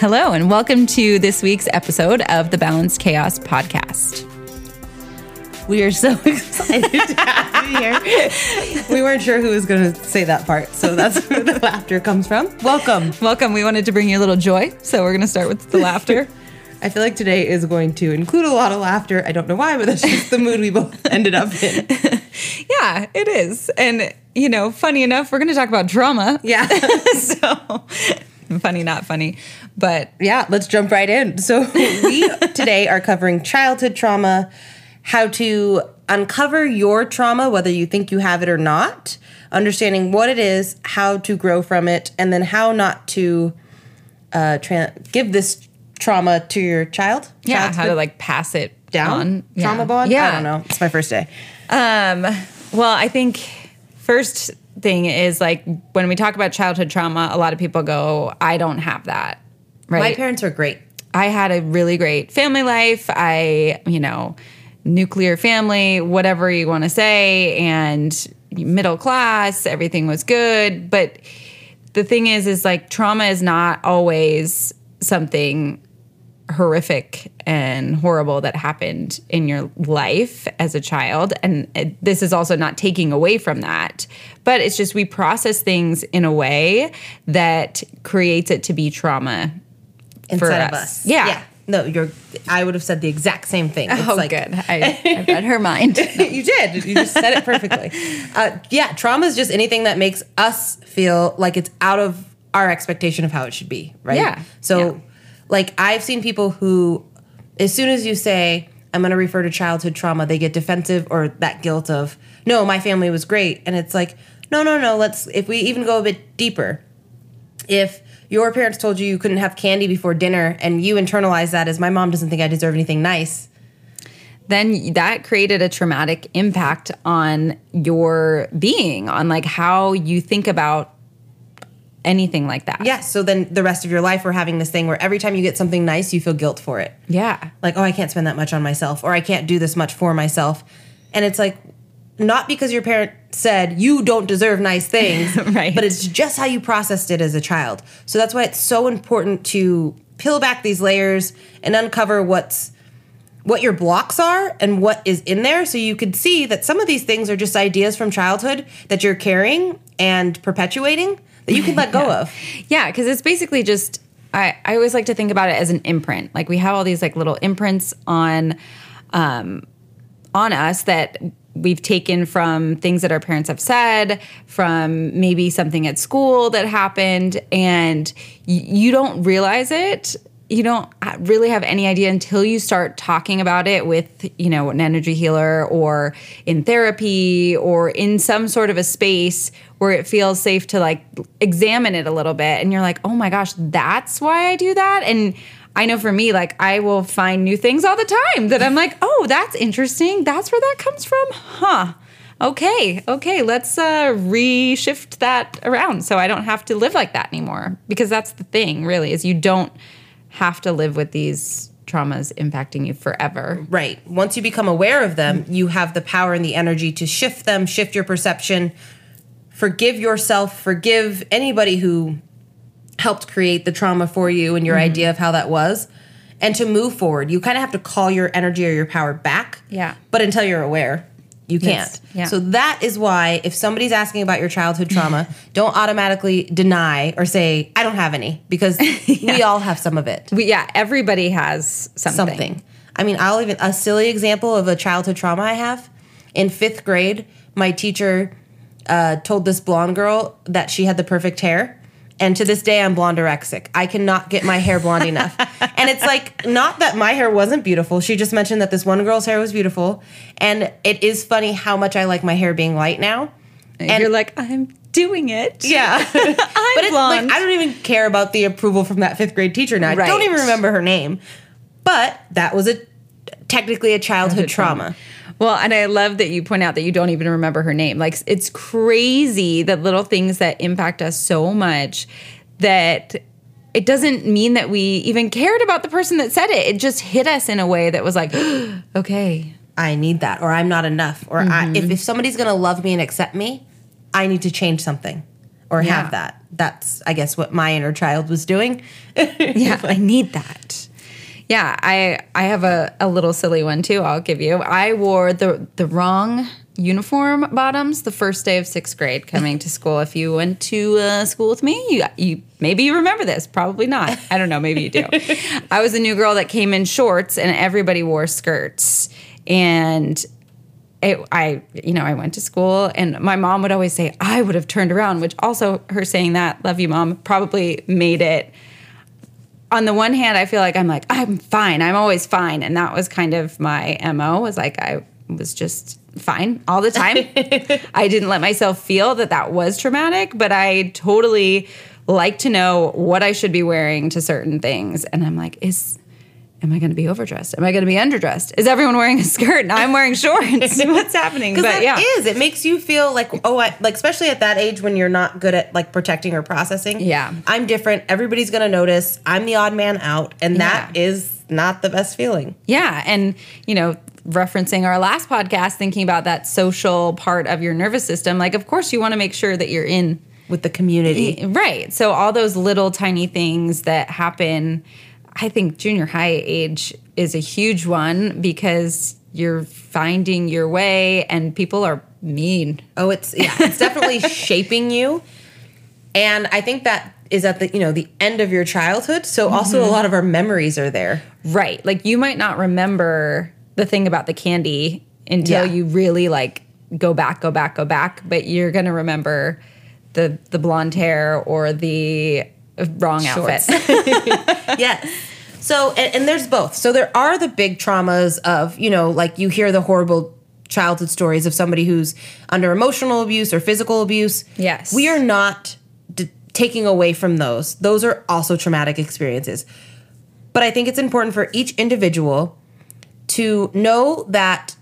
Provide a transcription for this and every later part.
Hello, and welcome to this week's episode of the Balanced Chaos podcast. We are so excited to have you here. We weren't sure who was going to say that part, so that's where the laughter comes from. Welcome. Welcome. We wanted to bring you a little joy, so we're going to start with the laughter. I feel like today is going to include a lot of laughter. I don't know why, but that's just the mood we both ended up in. yeah, it is. And, you know, funny enough, we're going to talk about drama. Yeah. so funny, not funny. But yeah, let's jump right in. So, we today are covering childhood trauma, how to uncover your trauma, whether you think you have it or not, understanding what it is, how to grow from it, and then how not to uh, tra- give this trauma to your child. yeah, how to like pass it down on. trauma yeah. bond. Yeah. I don't know. It's my first day. Um, well, I think first thing is like when we talk about childhood trauma, a lot of people go, I don't have that. Right. My parents were great. I had a really great family life. I, you know, nuclear family, whatever you want to say, and middle class, everything was good. But the thing is, is like trauma is not always something horrific and horrible that happened in your life as a child. And it, this is also not taking away from that, but it's just we process things in a way that creates it to be trauma inside of us. us. Yeah. No, you're. I would have said the exact same thing. It's oh, like, good. I, I read her mind. you did. You just said it perfectly. Uh, yeah, trauma is just anything that makes us feel like it's out of our expectation of how it should be, right? Yeah. So, Yeah. Like, I've seen people who, as soon as you say, I'm going to refer to childhood trauma, they get defensive or that guilt of, no, my family was great. And it's like, no, no, no, let's, if we even go a bit deeper, if your parents told you you couldn't have candy before dinner and you internalize that as my mom doesn't think I deserve anything nice, then that created a traumatic impact on your being, on like how you think about anything like that. yeah, so then the rest of your life we're having this thing where every time you get something nice, you feel guilt for it. Yeah. Like, oh, I can't spend that much on myself or I can't do this much for myself. And it's like, not because your parent said you don't deserve nice things, Right. but it's just how you processed it as a child. So that's why it's so important to peel back these layers and uncover what's what your blocks are and what is in there so you could see that some of these things are just ideas from childhood that you're carrying and perpetuating that you can let go of. Yeah, because it's basically just I, I always like to think about it as an imprint. Like we have all these like little imprints on um on us that we've taken from things that our parents have said, from maybe something at school that happened, and y- you don't realize it. You don't really have any idea until you start talking about it with, you know, an energy healer or in therapy or in some sort of a space where it feels safe to like examine it a little bit. And you're like, oh my gosh, that's why I do that. And I know for me, like I will find new things all the time that I'm like, oh, that's interesting. That's where that comes from, huh? Okay, okay, let's uh, reshift that around so I don't have to live like that anymore. Because that's the thing, really, is you don't have to live with these traumas impacting you forever. Right. Once you become aware of them, you have the power and the energy to shift them, shift your perception, forgive yourself, forgive anybody who helped create the trauma for you and your mm-hmm. idea of how that was, and to move forward. You kind of have to call your energy or your power back. Yeah. But until you're aware, you can't. Yeah. So that is why if somebody's asking about your childhood trauma, don't automatically deny or say, I don't have any, because we all have some of it We, yeah, everybody has something. something. I mean, I'll even a silly example of a childhood trauma I have. In fifth grade, my teacher uh, told this blonde girl that she had the perfect hair. And to this day, I'm blondorexic. I cannot get my hair blonde enough. And it's like, not that my hair wasn't beautiful. She just mentioned that this one girl's hair was beautiful. And it is funny how much I like my hair being light now. And you're like, I'm doing it. Yeah. I'm but it's blonde. like I don't even care about the approval from that fifth grade teacher now. I don't even remember her name. But that was a technically a childhood trauma. Well, and I love that you point out that you don't even remember her name. Like it's crazy that little things that impact us so much that it doesn't mean that we even cared about the person that said it. It just hit us in a way that was like, okay. I need that, or I'm not enough, or Mm-hmm. if, if somebody's gonna love me and accept me, I need to change something or Yeah. have that. That's, I guess, what my inner child was doing. Yeah, I need that. Yeah, I I have a, a little silly one too. I'll give you. I wore the the wrong uniform bottoms the first day of sixth grade coming to school. If you went to uh, school with me, you you maybe you remember this. Probably not. I don't know. Maybe you do. I was a new girl that came in shorts, and everybody wore skirts. And it, I, you know, I went to school and my mom would always say, I would have turned around, which also her saying that, love you, mom, probably made it. On the one hand, I feel like I'm like, I'm fine. I'm always fine. And that was kind of my MO was like, I was just fine all the time. I didn't let myself feel that that was traumatic, but I totally like to know what I should be wearing to certain things. And I'm like, is, am I going to be overdressed? Am I going to be underdressed? Is everyone wearing a skirt and I'm wearing shorts? What's happening? Because But that yeah. is. It makes you feel like, oh, I, like especially at that age when you're not good at like protecting or processing. Yeah. I'm different. Everybody's gonna notice. I'm the odd man out, and that Yeah. is not the best feeling. Yeah. And, you know, referencing our last podcast, thinking about that social part of your nervous system, like, of course, you want to make sure that you're in. With the community, Right. So, all those little tiny things that happen, I think junior high age is a huge one because you're finding your way and people are mean. oh, it's yeah, it's definitely shaping you. And I think that is at the you know the end of your childhood. So also a mm-hmm. lot of our memories are there. Right. Like, you might not remember the thing about the candy until Yeah. you really like go back, go back, go back, but you're going to remember the the blonde hair or the wrong Shorts. outfit. yes. So, and, and there's both. So there are the big traumas of, you know, like you hear the horrible childhood stories of somebody who's under emotional abuse or physical abuse. Yes. We are not d- taking away from those. Those are also traumatic experiences. But I think it's important for each individual to know that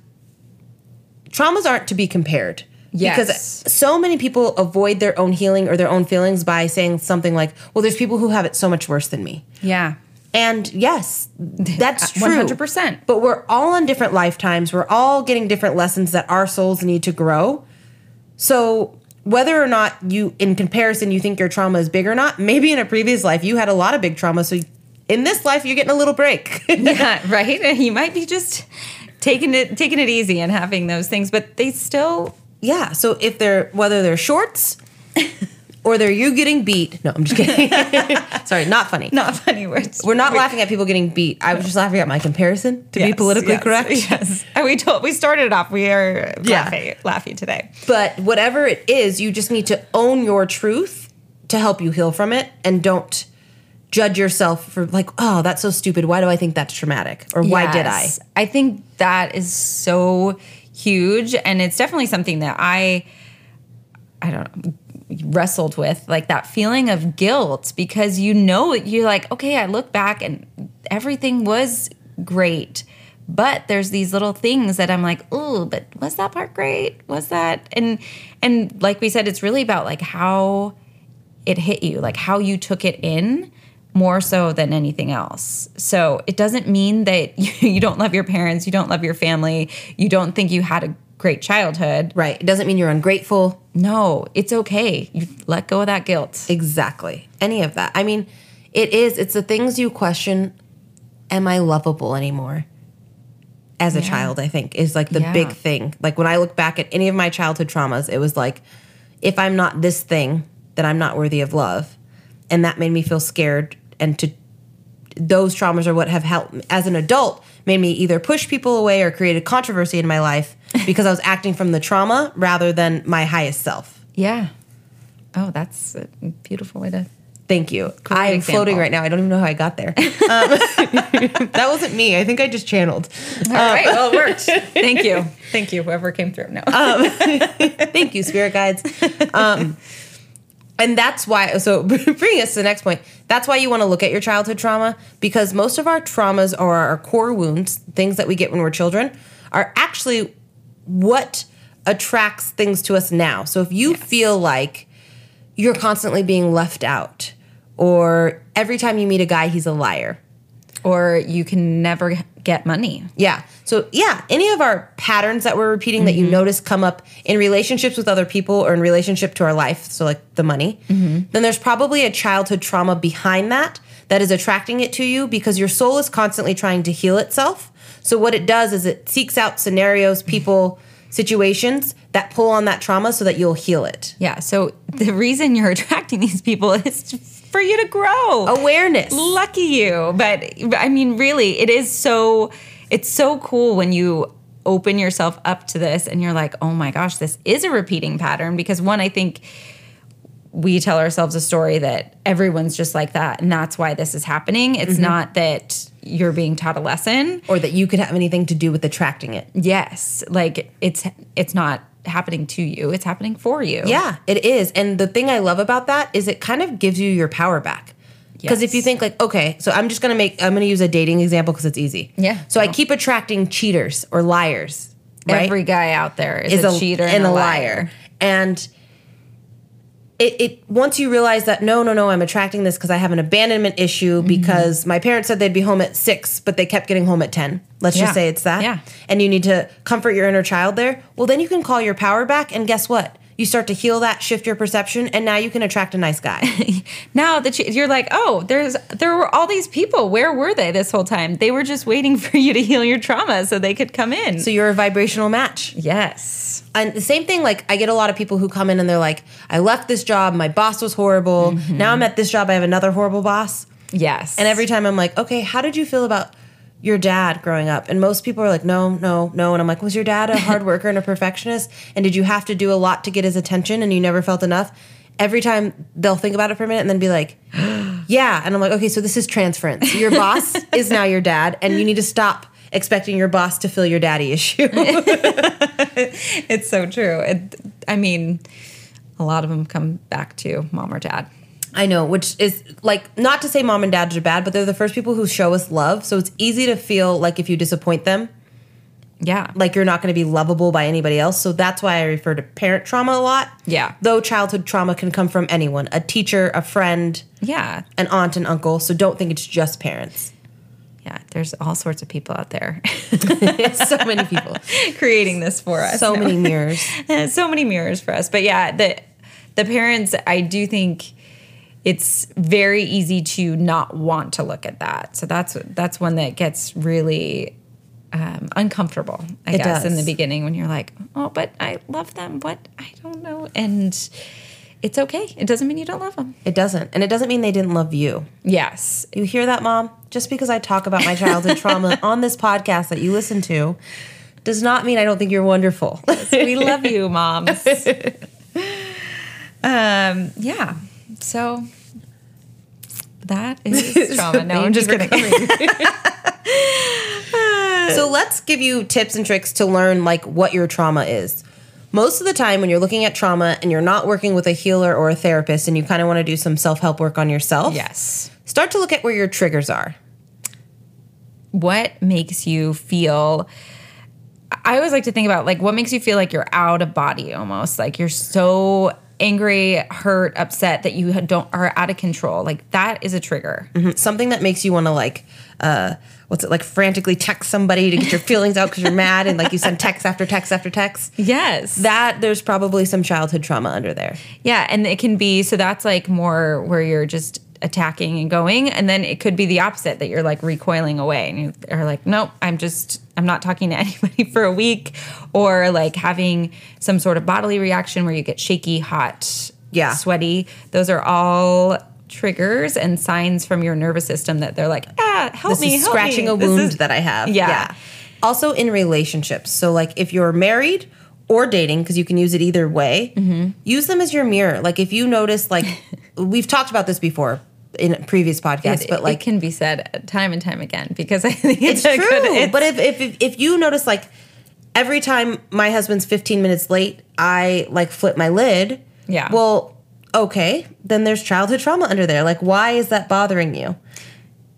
traumas aren't to be compared. Yes. Because so many people avoid their own healing or their own feelings by saying something like, well, there's people who have it so much worse than me. yeah. And yes, that's true. 100%. But we're all on different lifetimes. We're all getting different lessons that our souls need to grow. So whether or not you, in comparison, you think your trauma is big or not, maybe in a previous life you had a lot of big trauma. So in this life, you're getting a little break. Yeah, right? You might be just taking it taking it easy and having those things, but they still yeah. So if they're, whether they're shorts or they're you getting beat. No, I'm just kidding. Sorry, not funny. not funny words. We're not laughing at people getting beat. I was just laughing at my comparison to be politically yes, correct. Yes. And we told we started off we are Yeah. laughing laughing today. But whatever it is, you just need to own your truth to help you heal from it and don't judge yourself for like, oh, that's so stupid. Why do I think that's traumatic? Or why did I? I think that is so huge and it's definitely something that I I don't know wrestled with like that feeling of guilt because you know you're like okay I look back and everything was great but there's these little things that I'm like oh but was that part great was that and and like we said it's really about like how it hit you, like how you took it in more so than anything else. So it doesn't mean that you don't love your parents, you don't love your family, you don't think you had a great childhood. Right. It doesn't mean you're ungrateful. No, it's okay. You let go of that guilt. Exactly. Any of that. I mean, it is, it's the things you question am I lovable anymore? As a child, I think is like the Yeah. big thing. Like when I look back at any of my childhood traumas, it was like, if I'm not this thing, then I'm not worthy of love. And that made me feel scared. And to those traumas are what have helped as an adult made me either push people away or created controversy in my life because I was acting from the trauma rather than my highest self. Yeah. Oh, that's a beautiful way to. Thank you. I'm example. floating right now. I don't even know how I got there. Um, that wasn't me. I think I just channeled. All right. Well, it worked. Thank you. Thank you, whoever came through. No. Thank you, spirit guides. Um, and that's why, so bringing us to the next point, that's why you want to look at your childhood trauma because most of our traumas or our core wounds, things that we get when we're children, are actually what attracts things to us now. So if you feel like you're constantly being left out, or every time you meet a guy, he's a liar. Or you can never get money. Yeah. So, yeah, any of our patterns that we're repeating that you mm-hmm. notice come up in relationships with other people or in relationship to our life, so like the money, mm-hmm. then there's probably a childhood trauma behind that that is attracting it to you because your soul is constantly trying to heal itself. So, what it does is it seeks out scenarios, people, situations that pull on that trauma so that you'll heal it. Yeah. So the reason you're attracting these people is for you to grow. Awareness. Lucky you. But I mean, really, it is so, it's so cool when you open yourself up to this and you're like, oh my gosh, this is a repeating pattern. Because one, I think we tell ourselves a story that everyone's just like that. And that's why this is happening. It's mm-hmm. not that you're being taught a lesson. Or that you could have anything to do with attracting it. Yes. Like it's, it's not happening to you. It's happening for you. Yeah, it is. And the thing I love about that is it kind of gives you your power back. Because if you think like, okay, so I'm just gonna make I'm gonna use a dating example because it's easy. Yeah. So I keep attracting cheaters or liars. Right? Every guy out there is, a, cheater and, a liar. And it, it once you realize that no, no, no, I'm attracting this because I have an abandonment issue Mm-hmm. because my parents said they'd be home at six, but they kept getting home at ten. Let's Yeah. just say it's that. Yeah. And you need to comfort your inner child there. Well, then you can call your power back, and guess what? You start to heal that, shift your perception, and now you can attract a nice guy. now that you, you're like, oh, there's there were all these people. Where were they this whole time? They were just waiting for you to heal your trauma so they could come in. so you're a vibrational match. yes, And the same thing, like I get a lot of people who come in and they're like, I left this job, my boss was horrible. Mm-hmm. Now I'm at this job, I have another horrible boss. yes, And every time I'm like, okay, how did you feel about your dad growing up? And most people are like, no, no, no. And I'm like, was your dad a hard worker and a perfectionist? And did you have to do a lot to get his attention and you never felt enough? Every time they'll think about it for a minute and then be like, yeah. And I'm like, okay, so this is transference. Your boss is now your dad, and you need to stop expecting your boss to fill your daddy issue. it's so true. It, I mean, a lot of them come back to mom or dad. I know, which is like not to say mom and dad are bad, but they're the first people who show us love. So it's easy to feel like if you disappoint them, Yeah, like you're not going to be lovable by anybody else. So that's why I refer to parent trauma a lot. Yeah. Though childhood trauma can come from anyone a teacher, a friend, yeah, an aunt, and uncle. So don't think it's just parents. yeah. There's all sorts of people out there so many people. creating this for us. So No. many mirrors. so many mirrors for us. But yeah, the the parents, I do think it's very easy to not want to look at that. So that's that's one that gets really um, uncomfortable. I It guess in the beginning when you're like, oh, but I love them. What I don't know, and it's okay. It doesn't mean you don't love them. It doesn't. And it doesn't mean they didn't love you. Yes, You hear that, mom? Just because I talk about my childhood trauma on this podcast that you listen to does not mean I don't think you're wonderful. we love you, moms. um, yeah. So that is trauma. No, I'm just kidding. so let's give you tips and tricks to learn like what your trauma is. Most of the time when you're looking at trauma and you're not working with a healer or a therapist and you kind of want to do some self-help work on yourself, Yes. start to look at where your triggers are. What makes you feel I always like to think about like what makes you feel like you're out of body almost like you're so angry, hurt, upset that you don't are out of control. Like that is a trigger. Something that makes you want to like uh what's it like frantically text somebody to get your feelings out cuz you're mad and like you send text after text after text. Yes. That there's probably some childhood trauma under there. Yeah, and it can be so that's like more where you're just attacking and going, and then it could be the opposite that you're like recoiling away and you are like, nope, I'm just I'm not talking to anybody for a week, or like having some sort of bodily reaction where you get shaky, hot, Yeah. sweaty. Those are all triggers and signs from your nervous system that they're like, ah, help this me, help scratching me. a wound is- that I have. Yeah. Also in relationships. So like if you're married or dating, because you can use it either way, Mm-hmm. use them as your mirror. Like if you notice, like we've talked about this before in previous podcasts, It, but like it can be said time and time again because I think it's it's, true. good- it's- but if, if if if you notice like every time my husband's 15 minutes late, I like flip my lid. Yeah. Well, okay, then there's childhood trauma under there. Like why is that bothering you?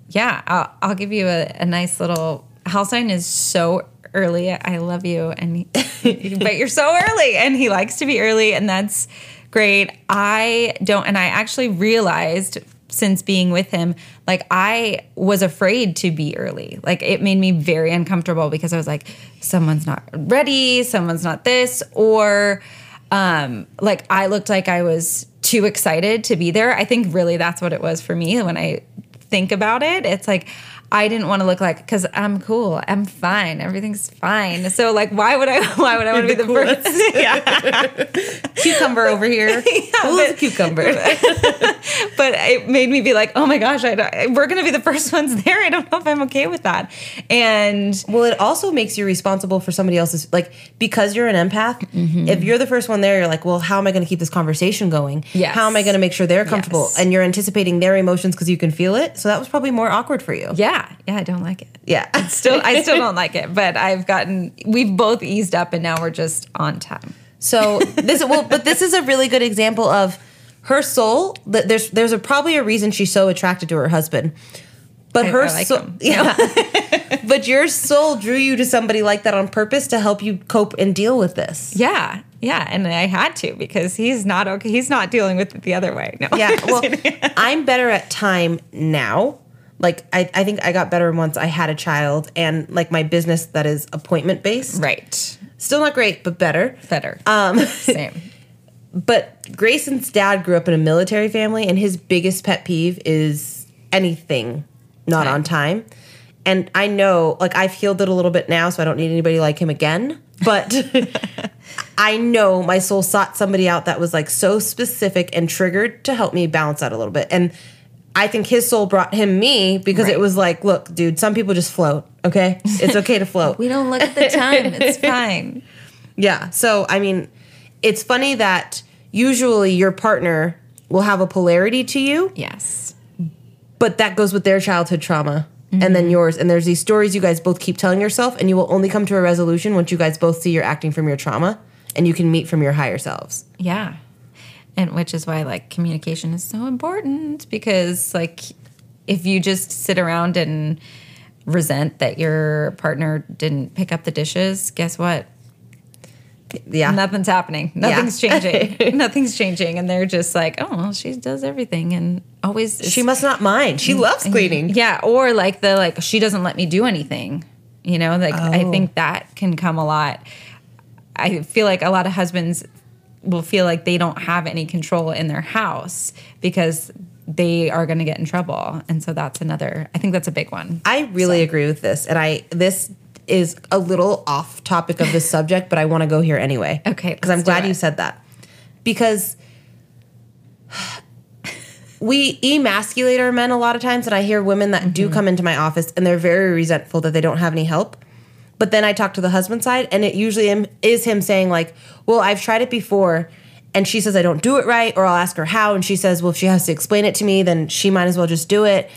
Yeah, I'll, I'll give you a, a nice little. Halstein is so early. I love you, and he, but you're so early, and he likes to be early, and that's great. I don't, and I actually realized since being with him, like I was afraid to be early. Like it made me very uncomfortable because I was like, someone's not ready, someone's not this, or um, like I looked like I was too excited to be there. I think really that's what it was for me when I think about it. It's like I didn't want to look like because I'm cool, I'm fine, everything's fine. So like, why would I? Why would I want to be the coolest. first? yeah, cucumber over here. Who's but- cucumber? but it made me be like, oh my gosh, I don't, we're gonna be the first ones there. I don't know if I'm okay with that. And Well, it also makes you responsible for somebody else's like because you're an empath. Mm-hmm. If you're the first one there, you're like, well, how am I going to keep this conversation going? Yes. How am I going to make sure they're comfortable? Yes. And you're anticipating their emotions because you can feel it. So that was probably more awkward for you. yeah, yeah, yeah, I don't like it. Yeah. Still, I still don't like it. But I've gotten, we've both eased up, and now we're just on time. So this well, but this is a really good example of her soul. That there's there's a, probably a reason she's so attracted to her husband. But I- her I like soul, yeah. but your soul drew you to somebody like that on purpose to help you cope and deal with this. Yeah, yeah, and I had to because he's not okay. He's not dealing with it the other way. No. Yeah. Well, I'm better at time now. Like I, I think I got better once I had a child and like my business that is appointment based. right. Still not great, but better. Better. Um, same. But Grayson's dad grew up in a military family, and his biggest pet peeve is anything not Time. on time. And I know, like, I've healed it a little bit now, so I don't need anybody like him again. But I know my soul sought somebody out that was like so specific and triggered to help me balance out a little bit. And I think his soul brought him me because it was like, look, dude, some people just float, okay? It's okay to float. We don't look at the time. It's fine. Yeah. So, I mean, it's funny that usually your partner will have a polarity to you, Yes. but that goes with their childhood trauma and Mm-hmm. then yours. And there's these stories you guys both keep telling yourself, and you will only come to a resolution once you guys both see you're acting from your trauma and you can meet from your higher selves. Yeah. And which is why like communication is so important because like if you just sit around and resent that your partner didn't pick up the dishes, guess what? Yeah. Nothing's happening. Nothing's changing. Nothing's changing. And they're just like, oh, well, she does everything and always. She must not mind. She mm, loves mm, cleaning. Yeah. Or like the, like, she doesn't let me do anything. You know, like, I Oh. think that can come a lot. I feel like a lot of husbands will feel like they don't have any control in their house because they are going to get in trouble. And so that's another, I think that's a big one. I really agree with this. And I, this is a little off topic of this subject, but I want to go here anyway. Okay, Because I'm glad you said that. Because we emasculate our men a lot of times. And I hear women that Mm-hmm. do come into my office and they're very resentful that they don't have any help. But then I talk to the husband side, and it usually is him saying, like, well, I've tried it before. And she says, I don't do it right. Or I'll ask her how. And she says, well, if she has to explain it to me, then she might as well just do it.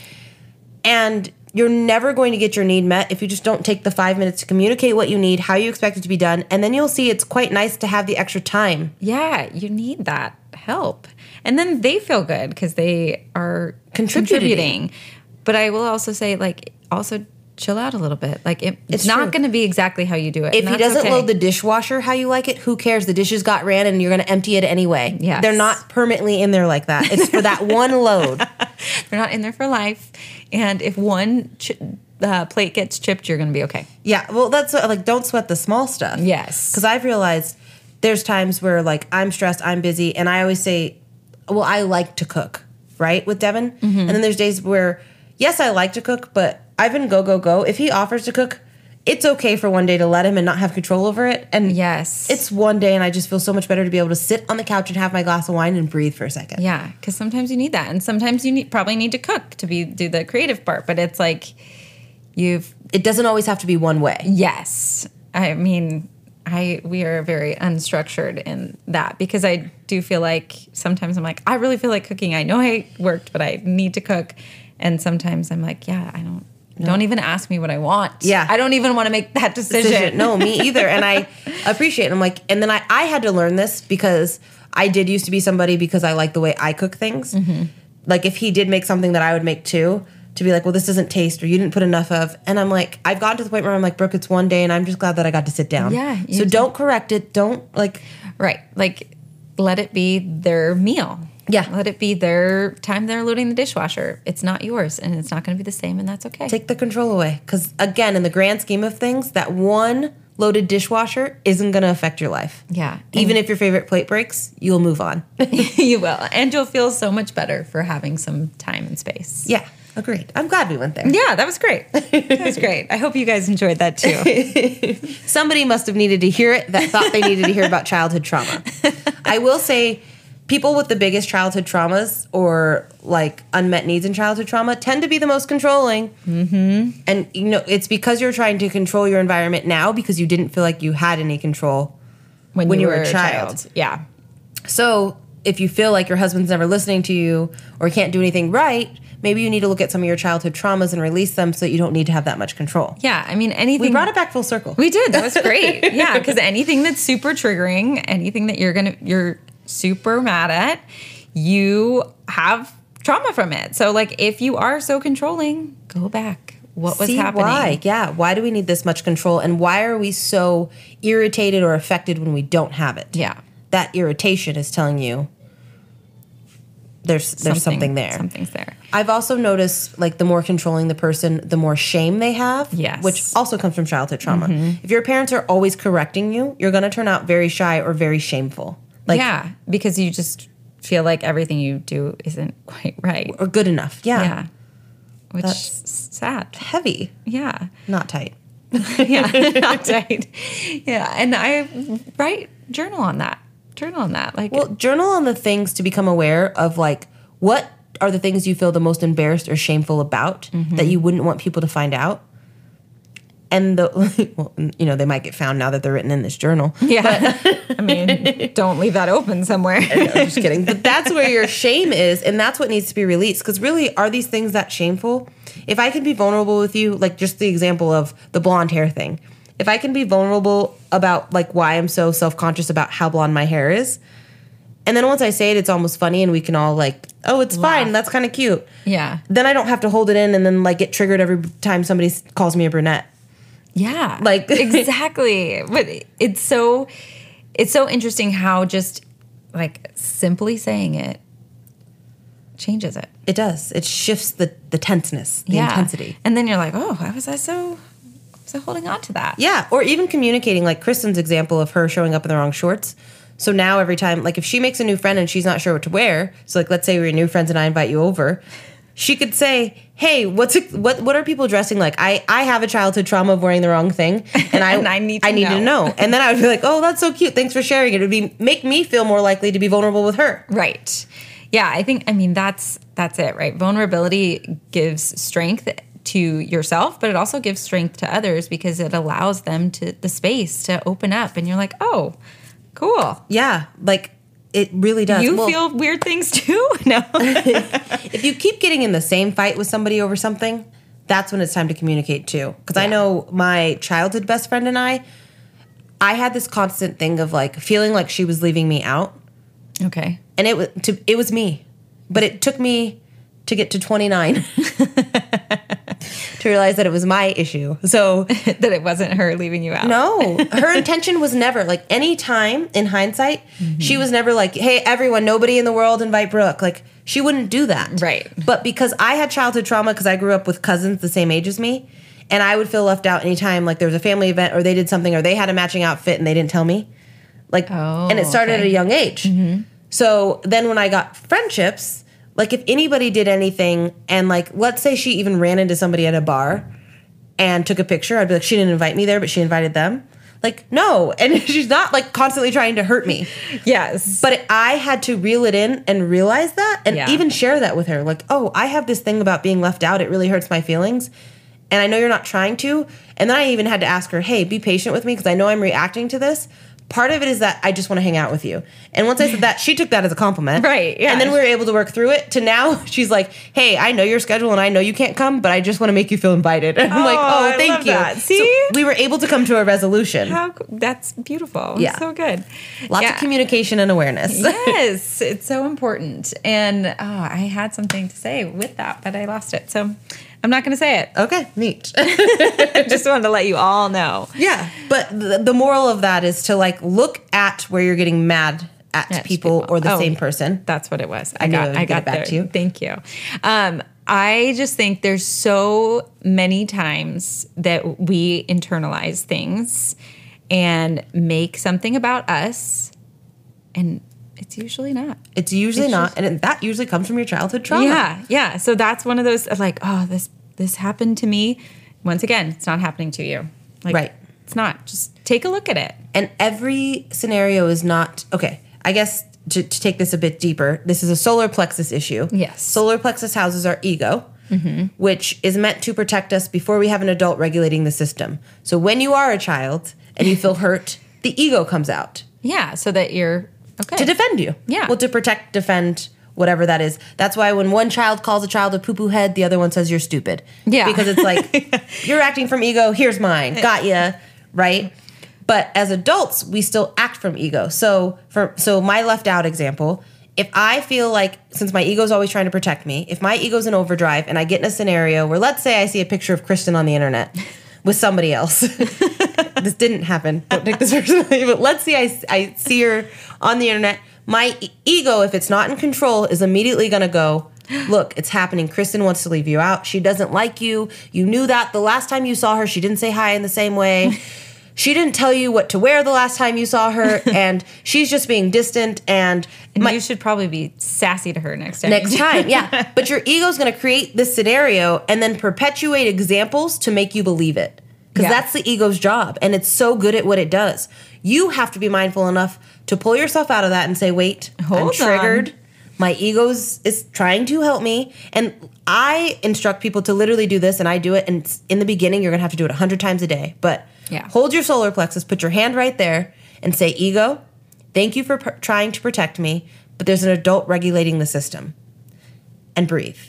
And you're never going to get your need met if you just don't take the five minutes to communicate what you need, how you expect it to be done. And then you'll see it's quite nice to have the extra time. Yeah, you need that help. And then they feel good because they are Contributing. contributing. But I will also say, like, also chill out a little bit. Like, it, it's, It's not going to be exactly how you do it. If he doesn't okay. load the dishwasher how you like it, who cares? The dishes got ran and you're going to empty it anyway. Yeah, They're not permanently in there like that. It's for that one load. they're not in there for life. And if one ch- uh, plate gets chipped, you're going to be okay. Yeah. Well, that's uh, like, don't sweat the small stuff. Yes. Because I've realized there's times where like I'm stressed, I'm busy, and I always say, well, I like to cook, right? With Devin. Mm-hmm. And then there's days where, yes, I like to cook, but I've been go, go, go. If he offers to cook, it's okay for one day to let him and not have control over it. And Yes. it's one day, and I just feel so much better to be able to sit on the couch and have my glass of wine and breathe for a second. Yeah, because sometimes you need that, and sometimes you need probably need to cook to be do the creative part. But it's like you've It doesn't always have to be one way. yes. I mean, I we are very unstructured in that because I do feel like sometimes I'm like I really feel like cooking. I know I worked, but I need to cook, and sometimes I'm like, yeah, I don't. Don't even ask me what I want. Yeah. I don't even want to make that decision. decision. No, me either. And I appreciate it. I'm like, and then I, I had to learn this because I did used to be somebody because I like the way I cook things. Mm-hmm. Like if he did make something that I would make too, to be like, well, this doesn't taste or you didn't put enough of. And I'm like, I've gotten to the point where I'm like, Brooke, it's one day and I'm just glad that I got to sit down. Yeah, So do. don't correct it. Don't like, Right. Like let it be their meal. Yeah. Let it be their time they're loading the dishwasher. It's not yours and it's not going to be the same and that's okay. Take the control away. Because again, in the grand scheme of things, that one loaded dishwasher isn't going to affect your life. yeah. Even if your favorite plate breaks, you'll move on. you will. And you'll feel so much better for having some time and space. yeah, agreed. I'm glad we went there. Yeah, that was great. That was great. I hope you guys enjoyed that too. Somebody must have needed to hear it that thought they needed to hear about childhood trauma. I will say, people with the biggest childhood traumas or like unmet needs in childhood trauma tend to be the most controlling. Mm-hmm. And you know, it's because you're trying to control your environment now because you didn't feel like you had any control. When, When you were a child. Yeah. So if you feel like your husband's never listening to you or can't do anything right, maybe you need to look at some of your childhood traumas and release them so that you don't need to have that much control. Yeah. I mean, anything. We brought it back full circle. We did. That was great. yeah, because anything that's super triggering, anything that you're gonna you're super mad at, you have trauma from it. So like if you are so controlling, go back. What was See happening? why? Yeah. Why do we need this much control? And why are we so irritated or affected when we don't have it? Yeah. That irritation is telling you there's there's something, there. Something's there. I've also noticed like the more controlling the person, the more shame they have. Yes. Mm-hmm. Which also comes from childhood trauma. If your parents are always correcting you, you're gonna turn out very shy or very shameful. Like yeah, because you just feel like everything you do isn't quite right. or good enough. Yeah. Yeah. Which That's- sad. Heavy. Yeah. Not tight. yeah, not tight. Yeah, and I write journal on that. Journal on that. Like, Well, journal on the things to become aware of like what are the things you feel the most embarrassed or shameful about Mm-hmm. that you wouldn't want people to find out. And the well, you know, they might get found now that they're written in this journal. yeah. I mean, don't leave that open somewhere. I'm just kidding. But that's where your shame is, and that's what needs to be released. Because really, are these things that shameful? If I can be vulnerable with you, like just the example of the blonde hair thing, if I can be vulnerable about like why I'm so self conscious about how blonde my hair is, and then once I say it, it's almost funny, and we can all like, oh, it's fine, that's kind of cute. yeah. Then I don't have to hold it in and then like get triggered every time somebody calls me a brunette. Yeah. Like- exactly. But it's so it's so interesting how just like simply saying it changes it. It does. It shifts the the tenseness, the intensity. And then you're like, "Oh, why was I so so holding on to that?" Yeah, or even communicating like Kristen's example of her showing up in the wrong shorts. So now every time, like if she makes a new friend and she's not sure what to wear, so like let's say we're new friends and I invite you over, she could say, "Hey, what's it, what what are people dressing like? I I have a childhood trauma of wearing the wrong thing, and I And I need to I need to know." know." And then I would be like, "Oh, that's so cute. Thanks for sharing it. It would be make me feel more likely to be vulnerable with her." Right. Yeah, I think I mean that's that's it, right? Vulnerability gives strength to yourself, but it also gives strength to others because it allows them to the space to open up and you're like, "Oh, cool. Yeah, like it really does. You Well, feel weird things too?" No. if you keep getting in the same fight with somebody over something, that's when it's time to communicate too. Because I know my childhood best friend and I, I had this constant thing of like feeling like she was leaving me out, okay. and it was to it was me, but it took me to get to twenty nine to realize that it was my issue. So that it wasn't her leaving you out. no, her intention was never like any time in hindsight, she mm-hmm. was never like, "Hey, everyone, nobody in the world invite Brooke." Like she wouldn't do that, Right. But because I had childhood trauma because I grew up with cousins the same age as me, and I would feel left out anytime like there was a family event or they did something or they had a matching outfit and they didn't tell me, like, Oh, and it oh, started at a young age. Mm-hmm. So then when I got friendships, like if anybody did anything and like let's say she even ran into somebody at a bar and took a picture, I'd be like, she didn't invite me there, but she invited them. Like, no. And she's not like constantly trying to hurt me. Yes. But I had to reel it in and realize that and Yeah. even share that with her. Like, oh, I have this thing about being left out. It really hurts my feelings. And I know you're not trying to. And then I even had to ask her, hey, be patient with me because I know I'm reacting to this. Part of it is that I just want to hang out with you. And once I said that, she took that as a compliment. Right, yeah. And then we were able to work through it to now she's like, hey, I know your schedule and I know you can't come, but I just want to make you feel invited. And I'm like, Oh, oh, thank you. that. So See? we were able to come to a resolution. How that's beautiful. Yeah. So good. Lots Yeah. of communication and awareness. yes, it's so important. And oh, I had something to say with that, but I lost it. So I'm not going to say it. Okay, neat. I just wanted to let you all know. Yeah, but the, the moral of that is to like look at where you're getting mad at At people, people. or the Oh. same person. That's what it was. I, knew got. I I got back there. to you. Thank you. Um, I just think there's so many times that we internalize things and make something about us, and it's usually not. It's usually It's not, just- and that usually comes from your childhood trauma. Yeah, yeah. So that's one of those like, oh, this this happened to me. Once again, it's not happening to you. Like, Right. It's not. Just take a look at it. And every scenario is not okay. I guess to, to take this a bit deeper, this is a solar plexus issue. Yes. Solar plexus houses our ego, mm-hmm. which is meant to protect us before we have an adult regulating the system. So when you are a child and you feel hurt, the ego comes out Yeah, so that you're okay. to defend you. Yeah. Well, to protect, defend, whatever that is. That's why when one child calls a child a poo poo head, the other one says you're stupid. Yeah. Because it's like, you're acting from ego, here's mine. Got ya. Right? But as adults, we still act from ego. So for so my left out example, if I feel like since my ego's always trying to protect me, if my ego's in overdrive and I get in a scenario where let's say I see a picture of Kristen on the internet with somebody else. this didn't happen. Don't take this personally, but let's see I, I see her on the internet. My e- ego, if it's not in control, is immediately going to go, Look, it's happening. Kristen wants to leave you out. She doesn't like you. You knew that the last time you saw her, she didn't say hi in the same way. She didn't tell you what to wear the last time you saw her, and she's just being distant. And And my, you should probably be sassy to her next time. next time. Yeah. But your ego's going to create this scenario and then perpetuate examples to make you believe it. Because Yeah. that's the ego's job. And it's so good at what it does. You have to be mindful enough to pull yourself out of that and say, wait, I'm triggered. on. My ego's is trying to help me. And I instruct people to literally do this, and I do it. And in the beginning, you're going to have to do it 100 times a day. But Yeah. hold your solar plexus, put your hand right there, and say, ego, thank you for pr- trying to protect me, but there's an adult regulating the system. And breathe.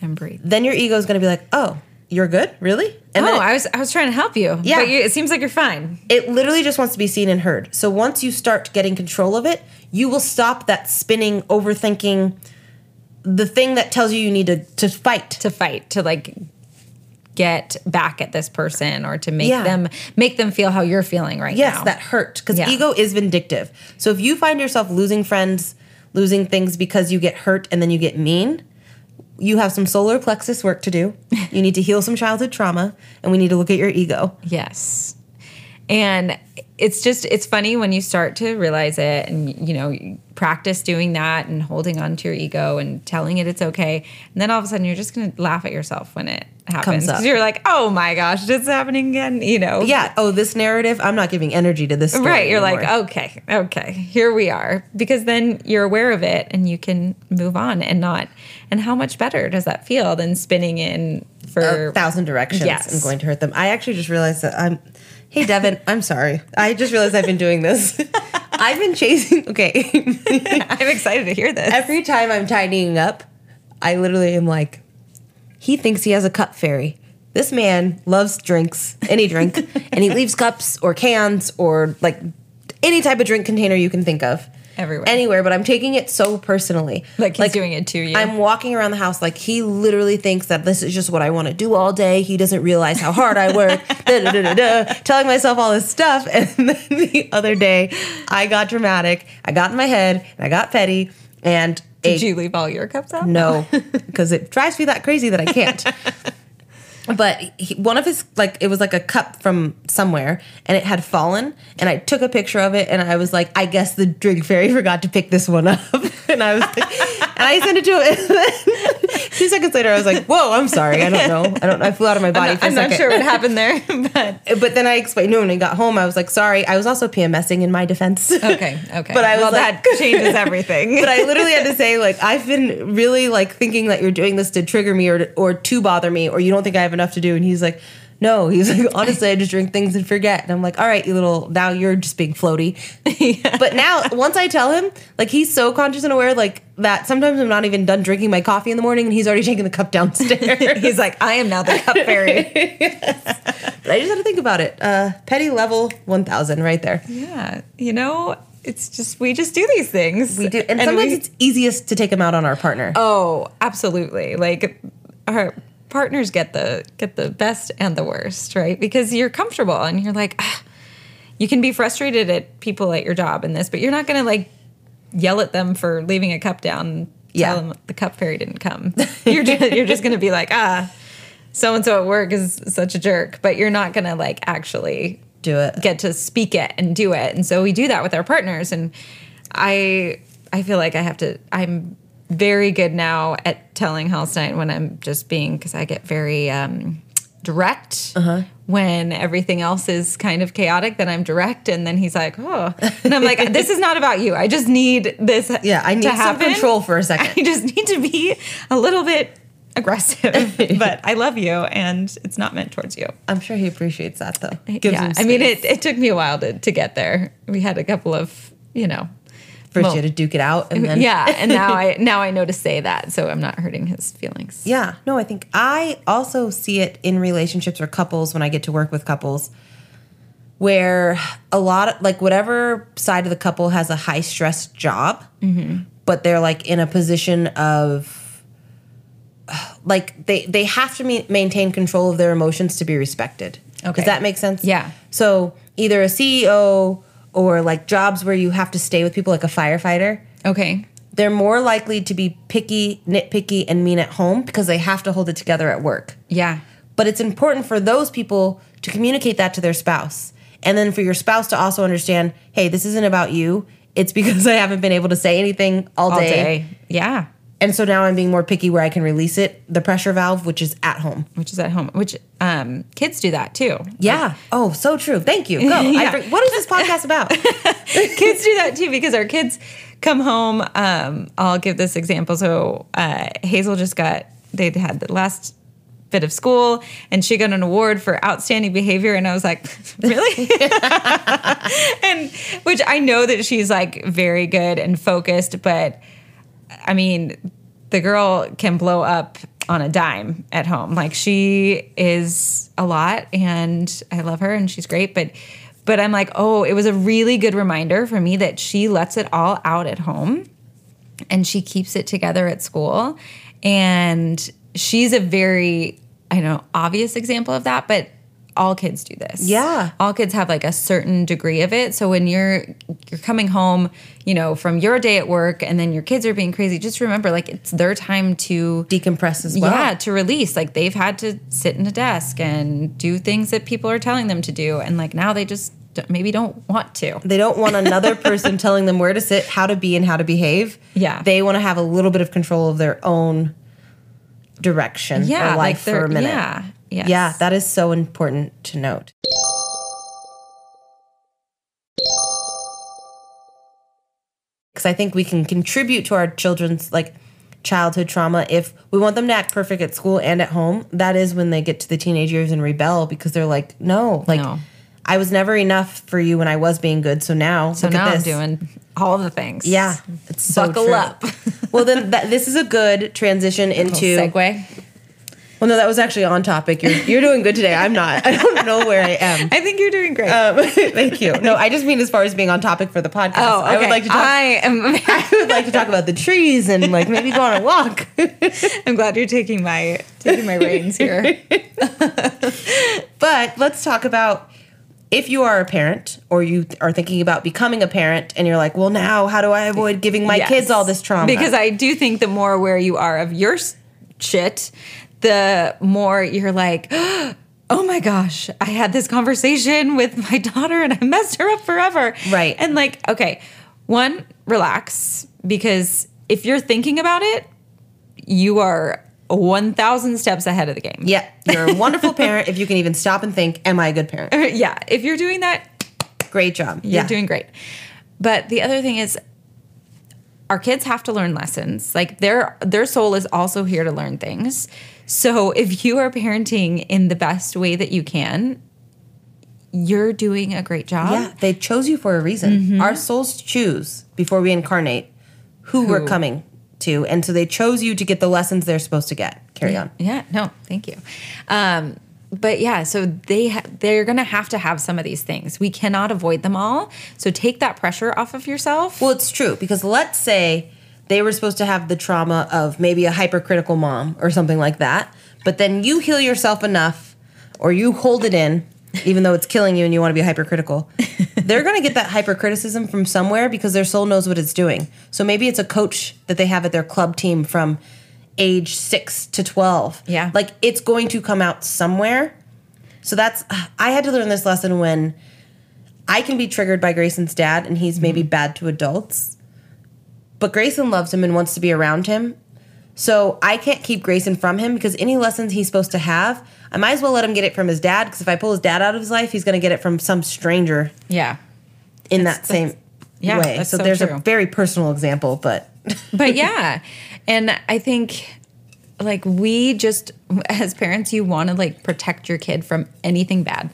and breathe. Then your ego is going to be like, oh, you're good? Really? And oh, it, I was I was trying to help you. Yeah. but you, it seems like you're fine. it literally just wants to be seen and heard. So once you start getting control of it, you will stop that spinning, overthinking, the thing that tells you you need to, to fight. to fight to like get back at this person or to make Yeah. them make them feel how you're feeling right Yes, now. that hurt because Yeah. ego is vindictive. So if you find yourself losing friends, losing things because you get hurt and then you get mean, you have some solar plexus work to do. You need to heal some childhood trauma, and we need to look at your ego. Yes. And it's just it's funny when you start to realize it and you know practice doing that and holding on to your ego and telling it it's okay and then all of a sudden you're just going to laugh at yourself when it happens because you're like oh my gosh it's happening again you know Yeah. Oh, this narrative. I'm not giving energy to this. Right you're anymore. like okay okay here we are because then you're aware of it and you can move on and not and how much better does that feel than spinning in for a thousand directions Yes. and going to hurt them. I actually just realized that I'm. Hey, Devin, I'm sorry. I just realized I've been doing this. I've been chasing. Okay. i'm excited to hear this Every time I'm tidying up, I literally am like, he thinks he has a cup fairy. This man loves drinks, any drink, and he leaves cups or cans or like any type of drink container you can think of. Everywhere. Anywhere, but I'm taking it so personally. like he's doing it to you I'm walking around the house like he literally thinks that this is just what I want to do all day. He doesn't realize how hard I work. da, da, da, da, da, telling myself all this stuff. And then the other day, I got dramatic. I got in my head and I got petty. And did a- you leave all your cups out no, because it drives me that crazy that I can't. But he, one of his like it was like a cup from somewhere, and it had fallen. And I took a picture of it, and I was like, I guess the drink fairy forgot to pick this one up. and I was, and I sent it to him. Two seconds later, I was like, Whoa, I'm sorry. I don't know. I don't. I flew out of my body I'm, for a I'm second. not sure what happened there, but But then I explained. No, when I got home, I was like, Sorry. I was also PMSing in my defense. okay, okay. But I was well, like- that changes everything. but I literally had to say, like, I've been really like thinking that you're doing this to trigger me or or to bother me, or you don't think I have enough to do. And he's like, no, he's like, honestly, I just drink things and forget. And I'm like, all right, you little, now you're just being floaty. But now, once I tell him, like, he's so conscious and aware, like, that sometimes I'm not even done drinking my coffee in the morning and he's already taking the cup downstairs. He's like, I am now the cup fairy. but I just had to think about it. Uh, petty level 1000 right there. yeah, you know, it's just we just do these things. We do. And, sometimes we- it's easiest to take him out on our partner. oh, absolutely. Like our partners get the get the best and the worst, right? Because you're comfortable and you're like, ah, you can be frustrated at people at your job and this, but you're not gonna like yell at them for leaving a cup down. Yeah. Tell them the cup fairy didn't come. You're just, you're just going to be like, ah, so and so at work is such a jerk, but you're not going to like actually Do it. get to speak it and do it. And so we do that with our partners. And I I feel like I have to I'm very good now at telling Halstein when I'm just being because I get very um, direct Uh-huh. when everything else is kind of chaotic. Then I'm direct, and then he's like, "Oh," and I'm like, "This is not about you. I just need this. Yeah, I need to some control for a second. I just need to be a little bit aggressive, but I love you, and it's not meant towards you." I'm sure he appreciates that though. yeah, I mean, it, it took me a while to, to get there. We had a couple of, you know, first well- you had to duke it out, and then yeah, and now I now I know to say that, so I'm not hurting his feelings. Yeah, no, I think I also see it in relationships or couples when I get to work with couples where a lot of like whatever side of the couple has a high stress job, mm-hmm. but they're like in a position of like they they have to me- maintain control of their emotions to be respected. Okay. Does that make sense? Yeah. So either a CEO or like jobs where you have to stay with people like a firefighter Okay. they're more likely to be picky, nitpicky, and mean at home because they have to hold it together at work. Yeah. But it's important for those people to communicate that to their spouse. And then for your spouse to also understand hey, this isn't about you. It's because I haven't been able to say anything all, All day. day. Yeah. And so now I'm being more picky where I can release it, the pressure valve, which is at home. Which is at home. Which um, kids do that too. Yeah. Oh, so true. Thank you. Go. Yeah. for- what is this podcast about? kids do that too because our kids come home. Um, I'll give this example. So uh, Hazel just got they'd had the last bit of school and she got an award for outstanding behavior and I was like, really? and which I know that she's like very good and focused, but I mean, the girl can blow up on a dime at home. Like she is a lot and I love her and she's great, but but I'm like, "Oh, it was a really good reminder for me that she lets it all out at home and she keeps it together at school." And she's a very I know obvious example of that, but all kids do this. Yeah. All kids have like a certain degree of it. So when you're you're coming home, you know, from your day at work and then your kids are being crazy, just remember like it's their time to Decompress as well. yeah, to release. Like they've had to sit in a desk and do things that people are telling them to do and like now they just maybe don't want to. They don't want another person telling them where to sit, how to be, and how to behave. Yeah. They want to have a little bit of control of their own direction Yeah, or like life for a minute. yeah, yes. Yeah, that is so important to note. Because I think we can contribute to our children's like childhood trauma if we want them to act perfect at school and at home. That is when they get to the teenage years and rebel because they're like, no, like No. I was never enough for you when I was being good. So now, So look now at I'm doing all the things. Yeah, it's so Buckle true. up. well, then that, this is a good transition into. segue. Well, no, that was actually on topic. You're you're doing good today. I'm not. I don't know where I am. I think you're doing great. Um, thank you. No, I just mean as far as being on topic for the podcast. oh, okay. I would like to talk. I am I would like to talk about the trees and like maybe go on a walk. I'm glad you're taking my taking my reins here. but let's talk about if you are a parent or you are thinking about becoming a parent and you're like, well, now how do I avoid giving my Yes. kids all this trauma? Because I do think the more aware you are of your shit, the more you're like, oh my gosh, I had this conversation with my daughter and I messed her up forever. Right. And like, okay, one, relax because if you're thinking about it, you are 1,000 steps ahead of the game. yeah, you're a wonderful parent if you can even stop and think, am I a good parent? yeah. If you're doing that, Great job. you're yeah. doing great. But the other thing is our kids have to learn lessons. Like their their soul is also here to learn things. So if you are parenting in the best way that you can, you're doing a great job. Yeah, they chose you for a reason. Mm-hmm. Our souls choose before we incarnate who, we're coming to, and so they chose you to get the lessons they're supposed to get. Carry on. Yeah, no, thank you. Um, but yeah, so they ha- they're gonna have to have some of these things. We cannot avoid them all. So take that pressure off of yourself. Well, it's true because let's say they were supposed to have the trauma of maybe a hypercritical mom or something like that, but then you heal yourself enough, or you hold it in, even though it's killing you and you want to be hypercritical, they're going to get that hypercriticism from somewhere because their soul knows what it's doing. So maybe it's a coach that they have at their club team from age 6 to 12. Yeah. Like it's going to come out somewhere. So that's I had to learn this lesson when I can be triggered by Grayson's dad and he's maybe mm-hmm. bad to adults. But Grayson loves him and wants to be around him. So I can't keep Grayson from him because any lessons he's supposed to have, I might as well let him get it from his dad because if I pull his dad out of his life, he's going to get it from some stranger Yeah. in That's- that same yeah, way. So, so there's true. a very personal example, but but yeah and i think like we just as parents you want to like protect your kid from anything bad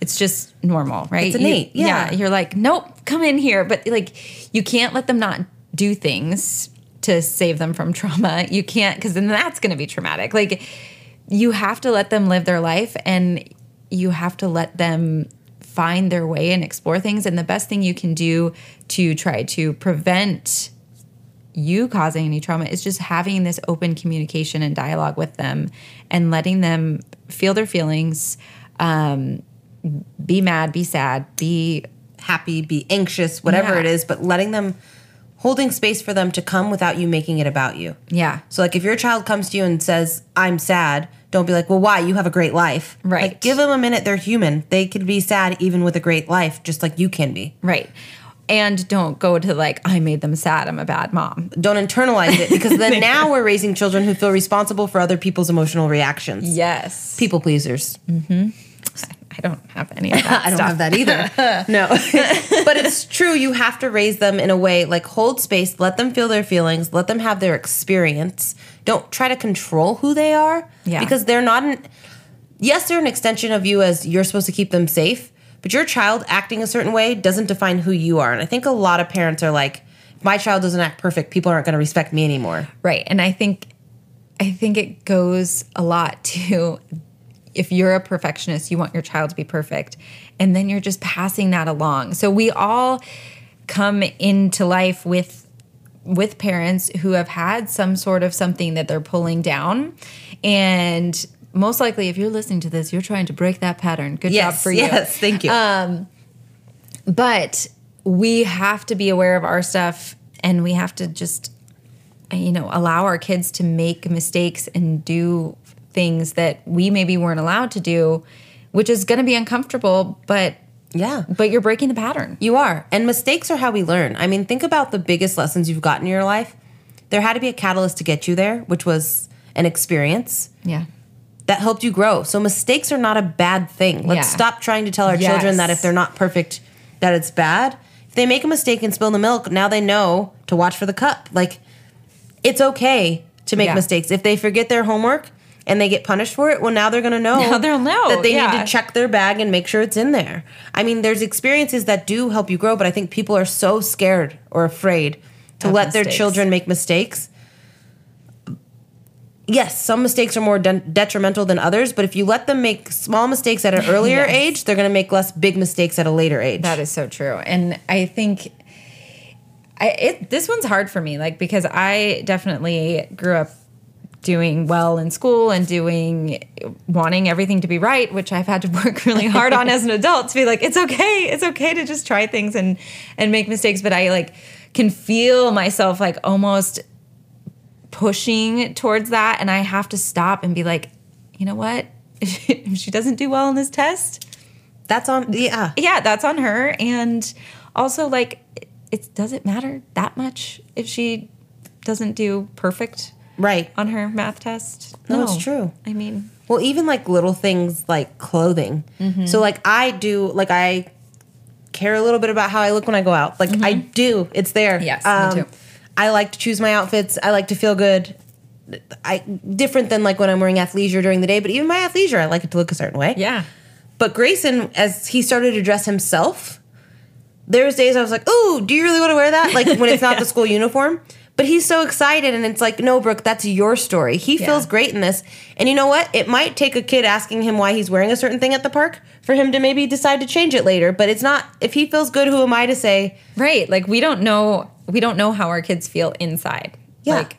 it's just normal right It's innate, You- yeah. you're like nope come in here but like you can't let them not do things to save them from trauma you can't because then that's going to be traumatic like you have to let them live their life and you have to let them find their way and explore things and the best thing you can do to try to prevent you causing any trauma is just having this open communication and dialogue with them and letting them feel their feelings um, be mad be sad be happy, be anxious, whatever Yeah. it is, but letting them holding space for them to come without you making it about you. yeah So like if your child comes to you and says, "I'm sad," don't be like, "Well, why? You have a great life." Right. Like give them a minute. They're human. They could be sad even with a great life, just like you can be. right and don't go to like i made them sad i'm a bad mom Don't internalize it because then now we're raising children who feel responsible for other people's emotional reactions. yes People pleasers. Mm-hmm. I don't have any of that I don't have that either. no. but it's true. You have to raise them in a way like hold space, let them feel their feelings, let them have their experience. Don't try to control who they are. Yeah. Because they're not an, yes, they're an extension of you as you're supposed to keep them safe, but your child acting a certain way doesn't define who you are. And I think a lot of parents are like, my child doesn't act perfect, people aren't going to respect me anymore. Right. And I think I think it goes a lot to if you're a perfectionist, you want your child to be perfect. And then you're just passing that along. So we all come into life with with parents who have had some sort of something that they're pulling down. And most likely if you're listening to this, you're trying to break that pattern. Good job for you. yes, thank you. um, but we have to be aware of our stuff and we have to just you know allow our kids to make mistakes and do things that we maybe weren't allowed to do which is going to be uncomfortable but yeah. but you're breaking the pattern You are. And mistakes are how we learn. I mean, think about the biggest lessons you've gotten in your life. There had to be a catalyst to get you there, which was an experience yeah that helped you grow. So mistakes are not a bad thing. Let's Yeah. stop trying to tell our Yes. children that if they're not perfect, that it's bad. If they make a mistake and spill the milk, now they know to watch for the cup. Like it's okay to make Yeah. mistakes. If they forget their homework and they get punished for it, well now they're going to know. Now they'll know, that they need to check their bag and make sure it's in there. I mean, there's experiences that do help you grow, but I think people are so scared or afraid to Of let their children make mistakes. Yes, some mistakes are more de- detrimental than others, but if you let them make small mistakes at an earlier Yes. age, they're going to make less big mistakes at a later age. That is so true. And I think I it this one's hard for me like because I definitely grew up doing well in school and doing wanting everything to be right, which I've had to work really hard on as an adult to be like it's okay. It's okay to just try things and and make mistakes, but I like can feel myself like almost pushing towards that and I have to stop and be like, you know what? If she doesn't do well in this test, That's on, yeah. yeah, that's on her. And also, like, it, it doesn't matter that much if she doesn't do perfect Right. on her math test. No, it's true. I mean, Well, even like little things like clothing. So, like, I do, like, I care a little bit about how I look when I go out. Like, I do. It's there. Um, Yes, me too. I like to choose my outfits. I like to feel good. I different than like when I'm wearing athleisure during the day, but even my athleisure, I like it to look a certain way. yeah. But Grayson, as he started to dress himself, there was days I was like, "Oh, do you really want to wear that?" Like when it's not the school uniform. But he's so excited, and it's like, "No, Brooke, that's your story. He Yeah. feels great in this." And you know what? It might take a kid asking him why he's wearing a certain thing at the park for him to maybe decide to change it later. But it's not. If he feels good, who am I to say? Right. Like, we don't know, we don't know how our kids feel inside. Yeah. Like,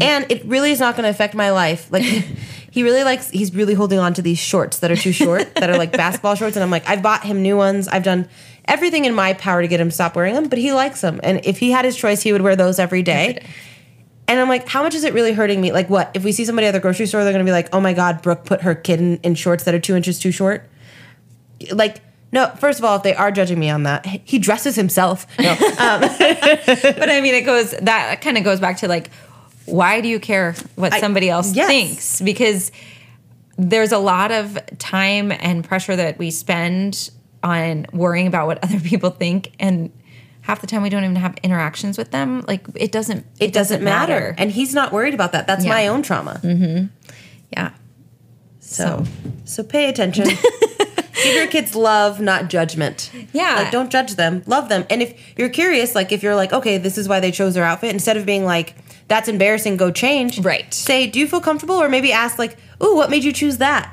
And it really is not going to affect my life. Like he really likes he's really holding on to these shorts that are too short that are like basketball shorts and I'm like I've bought him new ones. I've done everything in my power to get him to stop wearing them, but he likes them. And if he had his choice, he would wear those every day. And I'm like, how much is it really hurting me? Like, what? If we see somebody at the grocery store, they're gonna be like, oh my God, Brooke put her kid in, in shorts that are two inches too short. Like, no, first of all, if they are judging me on that, he dresses himself. No. Um, but I mean, it goes that kind of goes back to like, why do you care what I- somebody else yes. thinks? Because there's a lot of time and pressure that we spend on worrying about what other people think, and half the time we don't even have interactions with them. Like it doesn't. it doesn't matter. And he's not worried about that. That's Yeah. my own trauma. mm-hmm. yeah. So, so pay attention. Give your kids love, not judgment. Yeah. Like, don't judge them. Love them. And if you're curious, like, if you're like, okay, this is why they chose their outfit, instead of being like, that's embarrassing, go change. Right. Say, do you feel comfortable? Or maybe ask, like, ooh, what made you choose that?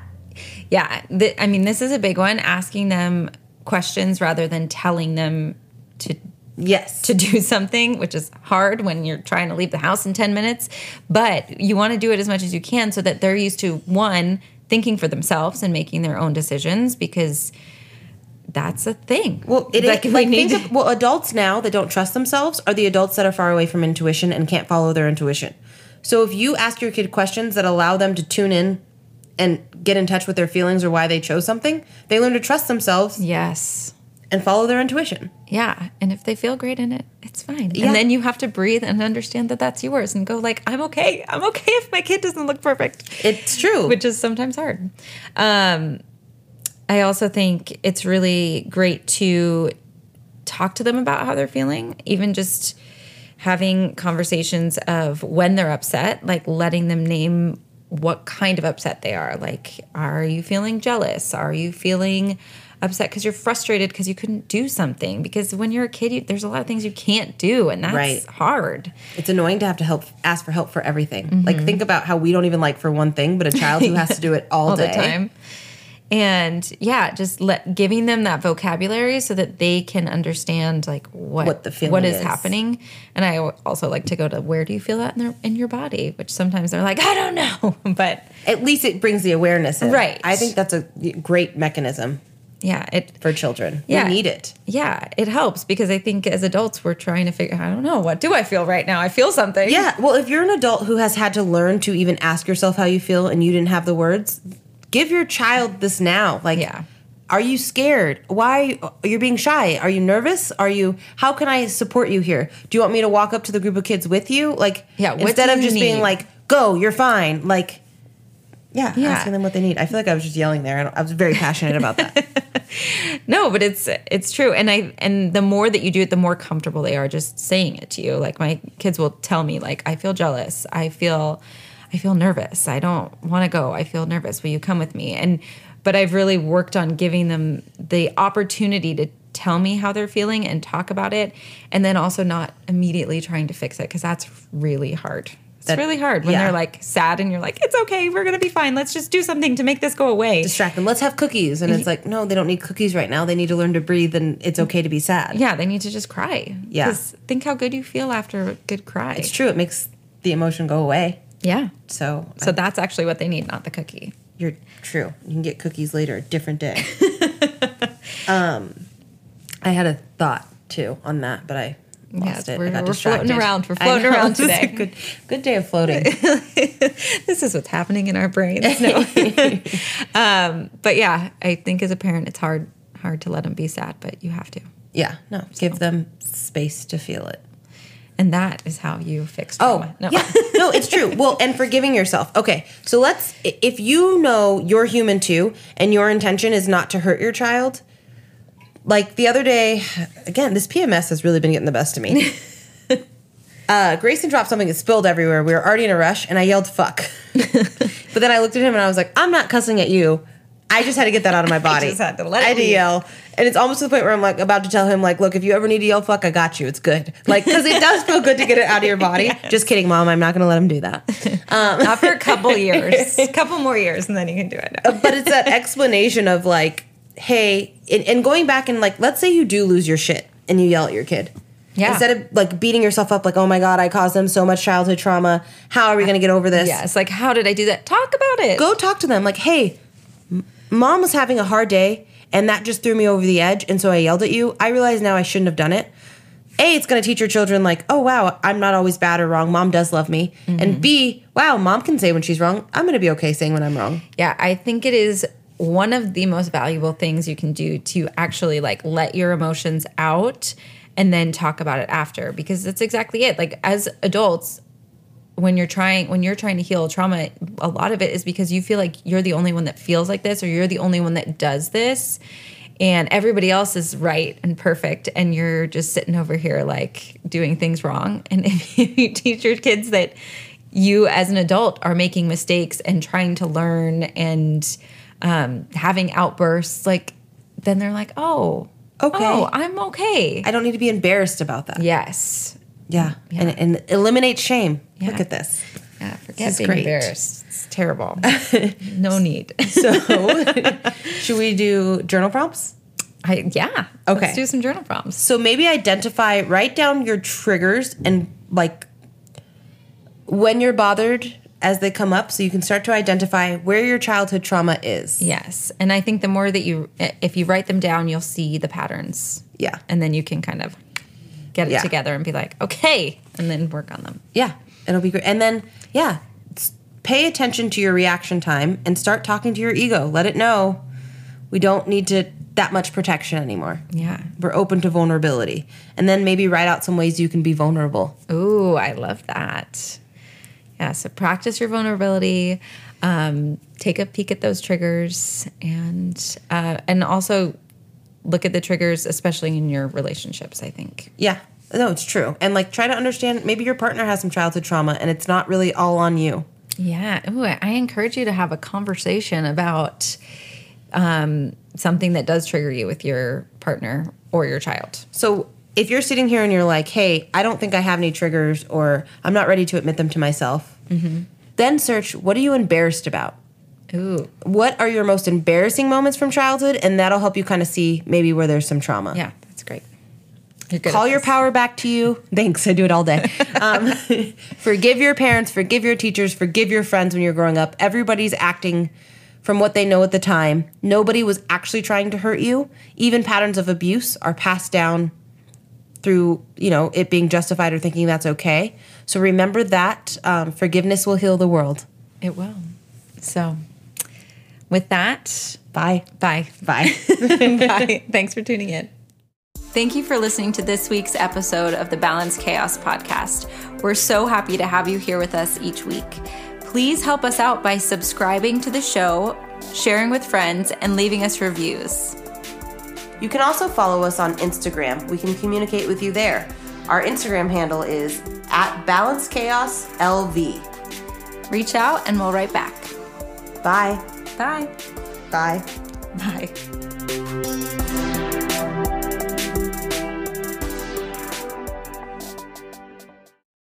Yeah, th- I mean, this is a big one. Asking them questions rather than telling them to Yes. to do something, which is hard when you're trying to leave the house in 10 minutes. But you want to do it as much as you can so that they're used to one, thinking for themselves and making their own decisions because that's a thing. Well, it is Like, like, we need think to- of, well, adults now that don't trust themselves are the adults that are far away from intuition and can't follow their intuition. So if you ask your kid questions that allow them to tune in and get in touch with their feelings or why they chose something, they learn to trust themselves Yes. and follow their intuition. Yeah. And if they feel great in it, it's fine. Yeah. And then you have to breathe and understand that that's yours and go like, I'm okay. I'm okay if my kid doesn't look perfect. It's true. which is sometimes hard. Um, I also think it's really great to talk to them about how they're feeling, even just having conversations of when they're upset, like letting them name what kind of upset they are. Like, are you feeling jealous? Are you feeling upset because you're frustrated because you couldn't do something? Because when you're a kid, you, there's a lot of things you can't do, and that's Right. hard. it's annoying to have to help ask for help for everything. Mm-hmm. Like think about how we don't even like for one thing, but a child who has to do it all, all day. the time. And yeah, just let giving them that vocabulary so that they can understand like what What the what is, is. happening. And I also like to go to where do you feel that in their in your body, which sometimes they're like I don't know, but At least it brings the awareness in. Right. I think that's a great mechanism yeah, it for children. Yeah. We need it. yeah it helps because I think as adults we're trying to figure I don't know what do I feel right now I feel something Yeah. Well, if you're an adult who has had to learn to even ask yourself how you feel and you didn't have the words, give your child this now. Like, Yeah. are you scared? Why you're being shy? Are you nervous? Are you? How can I support you here? Do you want me to walk up to the group of kids with you? Like, Yeah, Instead of just being like, "Go, you're fine." Like, yeah, Yeah. asking them what they need. I feel like I was just yelling there, and I was very passionate about that. No, but it's it's true, and I and the more that you do it, the more comfortable they are just saying it to you. Like my kids will tell me, like I feel jealous, I feel, I feel nervous, I don't want to go, I feel nervous. Will you come with me? And but I've really worked on giving them the opportunity to tell me how they're feeling and talk about it, and then also not immediately trying to fix it because that's really hard. It's That- really hard when yeah. they're like sad and you're like, it's okay, we're gonna be fine. Let's just do something to make this go away. Distract them. Let's have cookies, and it's like, no, they don't need cookies right now. They need to learn to breathe, and it's okay to be sad. Yeah, they need to just cry. Yeah. think how good you feel after a good cry. It's true. It makes the emotion go away. Yeah. So, So that's actually what they need, not the cookie. You're true. You can get cookies later, a different day. um, I had a thought too on that, but I lost Yeah, it. we're- I got we're floating distracted. around. We're floating around This is a today. good, good day of floating. This is what's happening in our brains. No. um, but yeah, I think as a parent, it's hard hard to let them be sad, but you have to. yeah, no, give them space to feel it. And that is how you fix Oh, no. yeah. No, it's true. Well, and forgiving yourself. Okay, so let's, if you know you're human too, and your intention is not to hurt your child, like the other day, again, this PMS has really been getting the best of me. uh, Grayson dropped something that spilled everywhere. We were already in a rush, and I yelled, fuck. but then I looked at him and I was like, I'm not cussing at you. I just had to get that out of my body. just had to let it I had to yell. And it's almost to the point where I'm like about to tell him, like, look, if you ever need to yell fuck, I got you. It's good. Like, because it does feel good to get it out of your body. Just kidding, mom. I'm not going to let him do that. Um, not for a couple years. A couple more years, and then you can do it. Uh, but it's that explanation of like, hey, and, and going back and like, let's say you do lose your shit and you yell at your kid. Yeah. Instead of like beating yourself up, like, oh my God, I caused them so much childhood trauma. How are we going to get over this? Yeah, it's like, how did I do that? Talk about it. Go talk to them. Like, hey, mom was having a hard day and that just threw me over the edge and so I yelled at you, I realize now I shouldn't have done it. A, it's going to teach your children like, "Oh wow, I'm not always bad or wrong. Mom does love me." Mm-hmm. And B, wow, mom can say when she's wrong. I'm going to be okay saying when I'm wrong. Yeah, I think it is one of the most valuable things you can do to actually like let your emotions out and then talk about it after because that's exactly it. Like as adults, when you're trying when you're trying to heal trauma, a lot of it is because you feel like you're the only one that feels like this or you're the only one that does this and everybody else is right and perfect and you're just sitting over here like doing things wrong and if you teach your kids that you as an adult are making mistakes and trying to learn and um, having outbursts like then they're like oh Okay. oh i'm okay I don't need to be embarrassed about that. yes Yeah. And, and eliminate shame. Look at this. yeah forget is being great. embarrassed it's terrible no need So, should we do journal prompts? I, yeah Okay. let's do some journal prompts So maybe identify, write down your triggers and like when you're bothered as they come up so you can start to identify where your childhood trauma is. Yes. And I think the more that you, if you write them down, you'll see the patterns. Yeah. And then you can kind of get it Yeah. together and be like, okay, and then work on them. Yeah. It'll be great. And then, yeah, pay attention to your reaction time and start talking to your ego. Let it know we don't need to that much protection anymore. Yeah. We're open to vulnerability. And then maybe write out some ways you can be vulnerable. Ooh, I love that. Yeah. So practice your vulnerability. Um, take a peek at those triggers, and uh, and also look at the triggers, especially in your relationships. I think. Yeah. No, it's true. And like try to understand maybe your partner has some childhood trauma and it's not really all on you. Yeah. Ooh, I encourage you to have a conversation about um, something that does trigger you with your partner or your child. So if you're sitting here and you're like, hey, I don't think I have any triggers or I'm not ready to admit them to myself, then search what are you embarrassed about? Ooh. What are your most embarrassing moments from childhood? And that'll help you kind of see maybe where there's some trauma. Yeah, that's great. Call your power back to you. Thanks, I do it all day. Um, forgive your parents, forgive your teachers, forgive your friends when you're growing up. Everybody's acting from what they know at the time. Nobody was actually trying to hurt you. Even patterns of abuse are passed down through, you know, it being justified or thinking that's okay. So remember that um, forgiveness will heal the world. It will. So, with that, Bye. bye. Bye. bye. Thanks for tuning in. Thank you for listening to this week's episode of the Balance Chaos podcast. We're so happy to have you here with us each week. Please help us out by subscribing to the show, sharing with friends, and leaving us reviews. You can also follow us on Instagram. We can communicate with you there. Our Instagram handle is at Balance Chaos LV. Reach out and we'll write back. Bye. Bye. Bye. Bye.